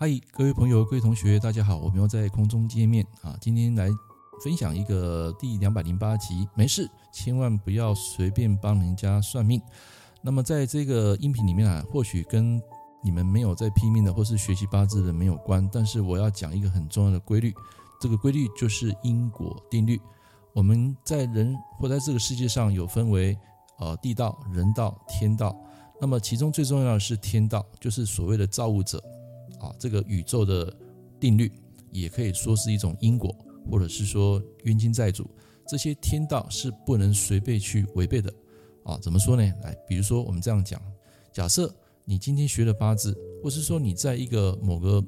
嗨，各位朋友、各位同学，大家好，我们要在空中见面啊！今天来分享一个第两百零八集，没事，千万不要随便帮人家算命。那么在这个音频里面啊，或许跟你们没有在拼命的或是学习八字的没有关，但是我要讲一个很重要的规律，这个规律就是因果定律。我们在人活在这个世界上有分为呃地道、人道、天道。那么其中最重要的是天道，就是所谓的造物者啊，这个宇宙的定律，也可以说是一种因果，或者是说冤亲债主，这些天道是不能随便去违背的啊。怎么说呢？来，比如说我们这样讲，假设你今天学了八字，或是说你在一个某个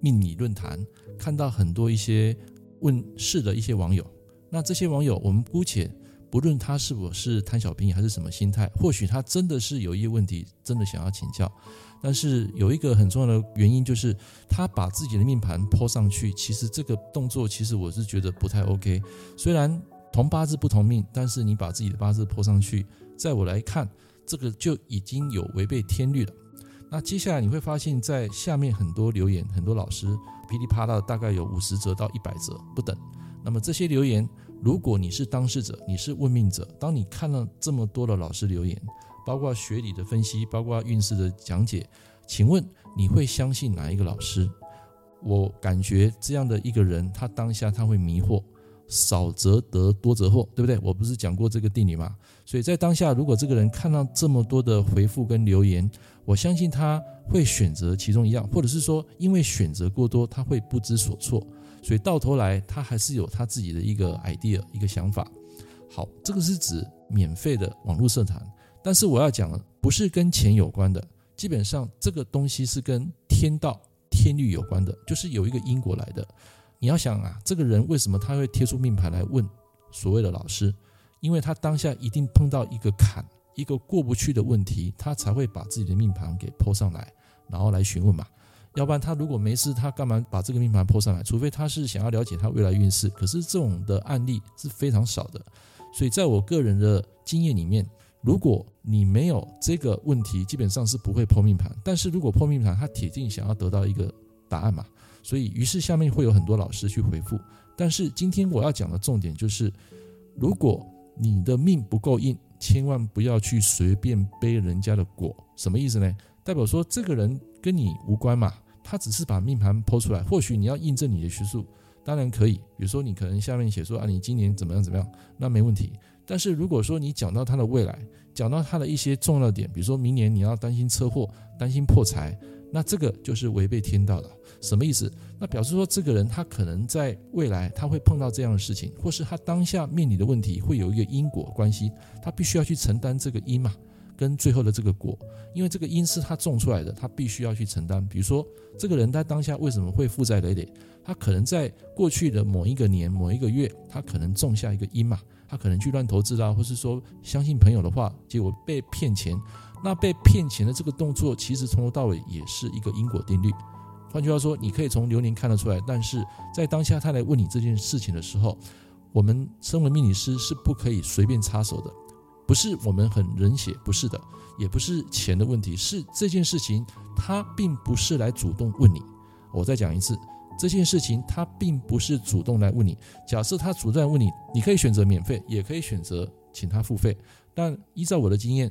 命理论坛看到很多一些问事的一些网友，那这些网友我们姑且。不论他是否是贪小便宜还是什么心态，或许他真的是有一些问题，真的想要请教。但是有一个很重要的原因，就是他把自己的命盘 po 上去，其实这个动作其实我是觉得不太 OK。虽然同八字不同命，但是你把自己的八字 po 上去，在我来看，这个就已经有违背天律了。那接下来你会发现在下面很多留言，很多老师噼里啪啦，大概有五十折到一百折不等。那么这些留言。如果你是当事者，你是问命者，当你看了这么多的老师留言，包括学理的分析，包括运势的讲解，请问你会相信哪一个老师？我感觉这样的一个人，他当下他会迷惑，少则得，多则祸，对不对？我不是讲过这个定理吗？所以在当下，如果这个人看到这么多的回复跟留言，我相信他会选择其中一样，或者是说，因为选择过多，他会不知所措。所以到头来，他还是有他自己的一个 idea，一个想法。好，这个是指免费的网络社团，但是我要讲的不是跟钱有关的，基本上这个东西是跟天道、天律有关的，就是有一个因果来的。你要想啊，这个人为什么他会贴出命盘来问所谓的老师？因为他当下一定碰到一个坎，一个过不去的问题，他才会把自己的命盘给 po 上来，然后来询问嘛。要不然他如果没事，他干嘛把这个命盘 po 上来？除非他是想要了解他未来运势。可是这种的案例是非常少的，所以在我个人的经验里面，如果你没有这个问题，基本上是不会破命盘。但是如果破命盘，他铁定想要得到一个答案嘛，所以于是下面会有很多老师去回复。但是今天我要讲的重点就是，如果你的命不够硬，千万不要去随便背人家的锅。什么意思呢？代表说这个人跟你无关嘛。他只是把命盘剖出来，或许你要印证你的学术，当然可以。比如说，你可能下面写说啊，你今年怎么样怎么样，那没问题。但是如果说你讲到他的未来，讲到他的一些重要点，比如说明年你要担心车祸、担心破财，那这个就是违背天道了。什么意思？那表示说这个人他可能在未来他会碰到这样的事情，或是他当下面临的问题会有一个因果关系，他必须要去承担这个因嘛。跟最后的这个果，因为这个因是他种出来的，他必须要去承担。比如说，这个人他当下为什么会负债累累？他可能在过去的某一个年、某一个月，他可能种下一个因嘛，他可能去乱投资啦，或是说相信朋友的话，结果被骗钱。那被骗钱的这个动作，其实从头到尾也是一个因果定律。换句话说，你可以从流年看得出来，但是在当下他来问你这件事情的时候，我们身为命理师是不可以随便插手的。不是我们很冷血，不是的，也不是钱的问题，是这件事情他并不是来主动问你。我再讲一次，这件事情他并不是主动来问你。假设他主动来问你，你可以选择免费，也可以选择请他付费。但依照我的经验，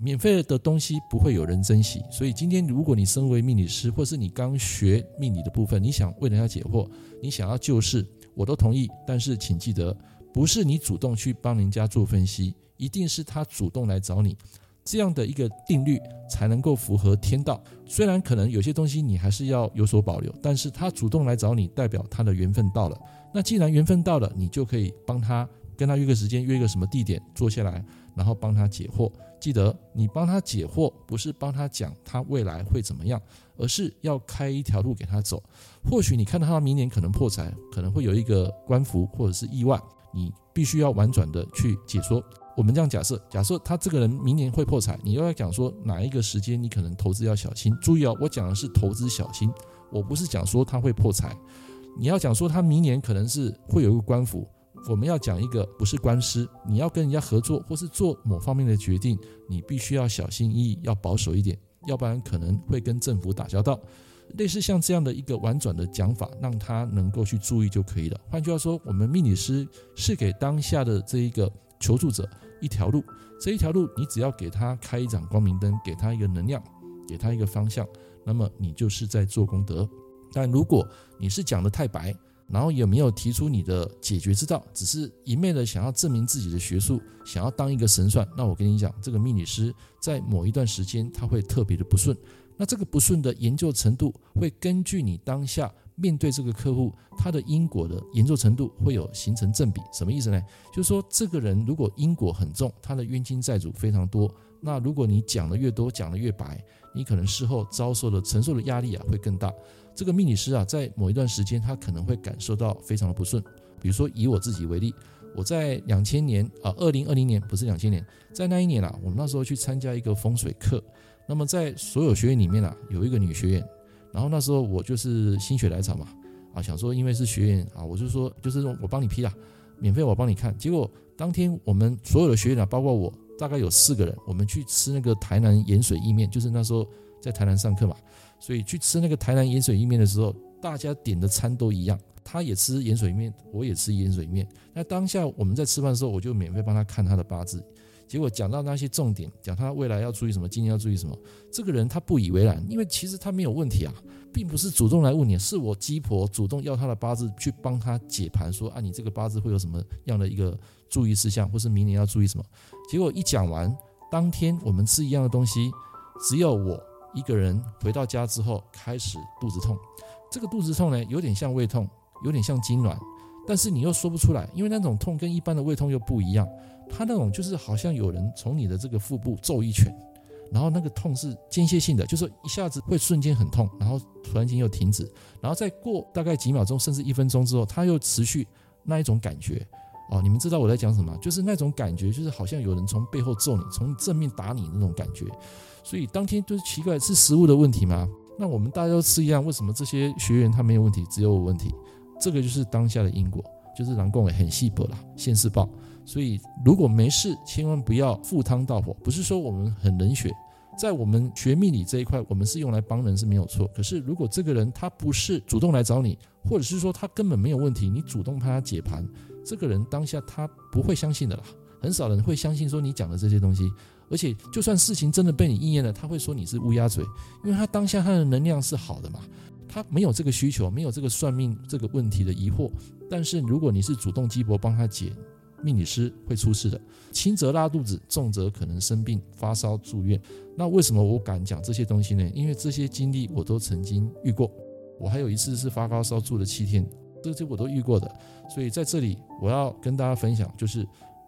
免费的东西不会有人珍惜。所以今天如果你身为命理师，或是你刚学命理的部分，你想为人家解惑，你想要救世，我都同意。但是请记得，不是你主动去帮人家做分析。一定是他主动来找你，这样的一个定律才能够符合天道。虽然可能有些东西你还是要有所保留，但是他主动来找你，代表他的缘分到了。那既然缘分到了，你就可以帮他跟他约个时间，约一个什么地点坐下来，然后帮他解惑。记得你帮他解惑，不是帮他讲他未来会怎么样，而是要开一条路给他走。或许你看到他明年可能破财，可能会有一个官服或者是意外，你必须要婉转的去解说。我们这样假设，假设他这个人明年会破财，你又要讲说哪一个时间你可能投资要小心。注意哦，我讲的是投资小心，我不是讲说他会破财。你要讲说他明年可能是会有一个官府，我们要讲一个不是官司，你要跟人家合作或是做某方面的决定，你必须要小心翼翼，要保守一点，要不然可能会跟政府打交道。类似像这样的一个婉转的讲法，让他能够去注意就可以了。换句话说，我们命理师是给当下的这一个求助者一条路，这一条路你只要给他开一盏光明灯，给他一个能量，给他一个方向，那么你就是在做功德。但如果你是讲得太白，然后也没有提出你的解决之道，只是一昧的想要证明自己的学术，想要当一个神算，那我跟你讲，这个命理师在某一段时间他会特别的不顺。那这个不顺的研究程度，会根据你当下面对这个客户他的因果的严重程度，会有形成正比。什么意思呢？就是说，这个人如果因果很重，他的冤亲债主非常多，那如果你讲的越多，讲的越白，你可能事后遭受的承受的压力啊会更大。这个命理师啊，在某一段时间，他可能会感受到非常的不顺。比如说，以我自己为例，我在两千年啊，二零二零年不是两千年，在那一年啊，我们那时候去参加一个风水课。那么在所有学员里面啊，有一个女学员。然后那时候我就是心血来潮嘛，啊，想说因为是学员啊，我就说就是我帮你批啦，免费我帮你看。结果当天我们所有的学员啊，包括我，大概有四个人，我们去吃那个台南盐水意面，就是那时候在台南上课嘛。所以去吃那个台南盐水意面的时候，大家点的餐都一样，他也吃盐水面，我也吃盐水面。那当下我们在吃饭的时候，我就免费帮他看他的八字。结果讲到那些重点，讲他未来要注意什么，今年要注意什么，这个人他不以为然，因为其实他没有问题啊，并不是主动来问你，是我鸡婆主动要他的八字去帮他解盘，说啊，你这个八字会有什么样的一个注意事项，或是明年要注意什么。结果一讲完，当天我们吃一样的东西，只有我。一个人回到家之后开始肚子痛，这个肚子痛呢，有点像胃痛，有点像痉挛，但是你又说不出来，因为那种痛跟一般的胃痛又不一样，他那种就是好像有人从你的这个腹部揍一拳，然后那个痛是间歇性的，就是一下子会瞬间很痛，然后突然间又停止，然后再过大概几秒钟甚至一分钟之后，他又持续那一种感觉。哦，你们知道我在讲什么？就是那种感觉，就是好像有人从背后揍你，从正面打你那种感觉。所以当天就是奇怪，是食物的问题吗？那我们大家都吃一样，为什么这些学员他没有问题，只有我问题？这个就是当下的因果，就是人讲的很细薄啦，现世报。所以如果没事，千万不要赴汤蹈火。不是说我们很冷血，在我们学命理这一块，我们是用来帮人是没有错。可是如果这个人他不是主动来找你，或者是说他根本没有问题，你主动帮他解盘。这个人当下他不会相信的啦，很少人会相信说你讲的这些东西，而且就算事情真的被你应验了，他会说你是乌鸦嘴，因为他当下他的能量是好的嘛，他没有这个需求，没有这个算命这个问题的疑惑。但是如果你是主动鸡婆帮他解，命理师会出事的，轻则拉肚子，重则可能生病发烧住院。那为什么我敢讲这些东西呢？因为这些经历我都曾经遇过，我还有一次是发高烧住了七天。这些我都遇过的，所以在这里我要跟大家分享，就是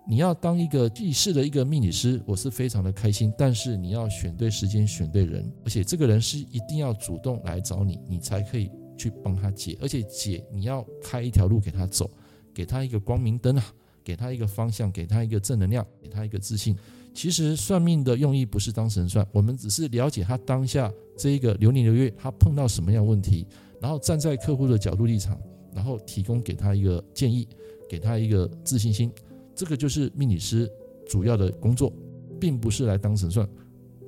你要当一个济世的一个命理师，我是非常的开心。但是你要选对时间，选对人，而且这个人是一定要主动来找你，你才可以去帮他解。而且解你要开一条路给他走，给他一个光明灯啊，给他一个方向，给他一个正能量，给他一个自信。其实算命的用意不是当神算，我们只是了解他当下这一个流年流月他碰到什么样问题，然后站在客户的角度立场。然后提供给他一个建议，给他一个自信心，这个就是命理师主要的工作，并不是来当神算。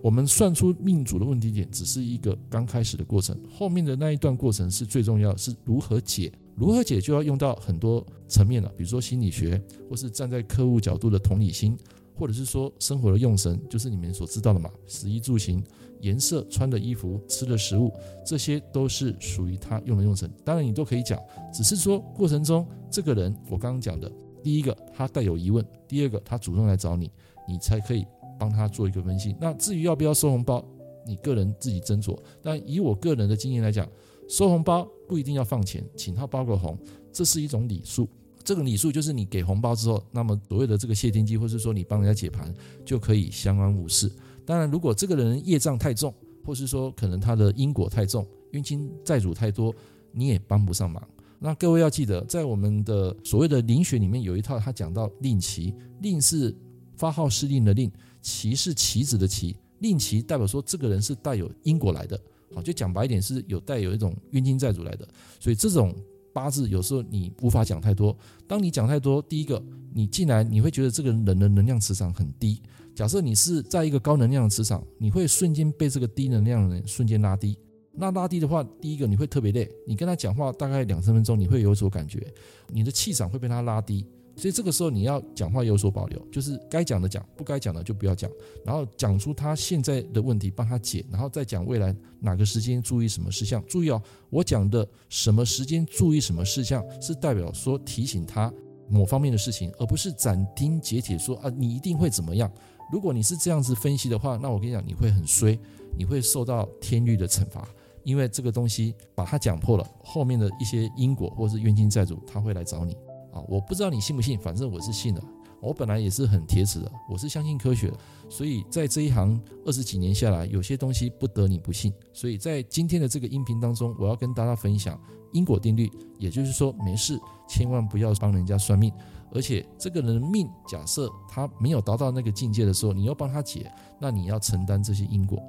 我们算出命主的问题点，只是一个刚开始的过程，后面的那一段过程是最重要，是如何解，如何解就要用到很多层面了，比如说心理学，或是站在客户角度的同理心。或者是说生活的用神，就是你们所知道的嘛，食衣住行、颜色、穿的衣服、吃的食物，这些都是属于他用的用神。当然你都可以讲，只是说过程中这个人，我刚刚讲的，第一个他带有疑问，第二个他主动来找你，你才可以帮他做一个分析。那至于要不要收红包，你个人自己斟酌。但以我个人的经验来讲，收红包不一定要放钱，请他包个红，这是一种礼数。这个礼数就是你给红包之后，那么所谓的这个谢天机，或是说你帮人家解盘，就可以相安无事。当然，如果这个人业障太重，或是说可能他的因果太重，冤亲债主太多，你也帮不上忙。那各位要记得，在我们的所谓的灵学里面有一套，他讲到令旗，令是发号施令的令，旗是旗子的旗，令旗代表说这个人是带有因果来的，好，就讲白一点是有带有一种冤亲债主来的，所以这种。八字有时候你无法讲太多。当你讲太多，第一个，你进来你会觉得这个人的能量磁场很低。假设你是在一个高能量的磁场，你会瞬间被这个低能量的人瞬间拉低。那拉低的话，第一个你会特别累，你跟他讲话大概两三分钟，你会有所感觉，你的气场会被他拉低。所以这个时候你要讲话有所保留，就是该讲的讲，不该讲的就不要讲，然后讲出他现在的问题，帮他解，然后再讲未来哪个时间注意什么事项。注意哦，我讲的什么时间注意什么事项，是代表说提醒他某方面的事情，而不是斩钉截铁说啊你一定会怎么样。如果你是这样子分析的话，那我跟你讲你会很衰，你会受到天律的惩罚，因为这个东西把它讲破了，后面的一些因果或是冤亲债主他会来找你。啊，我不知道你信不信，反正我是信的。我本来也是很铁齿的，我是相信科学的。所以在这一行二十几年下来，有些东西不得你不信。所以在今天的这个音频当中，我要跟大家分享因果定律，也就是说，没事千万不要帮人家算命，而且这个人的命，假设他没有达到那个境界的时候，你要帮他解，那你要承担这些因果。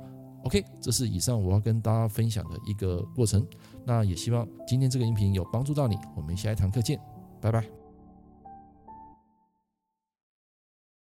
OK，这是以上我要跟大家分享的一个过程。那也希望今天这个音频有帮助到你。我们下一堂课见。拜拜。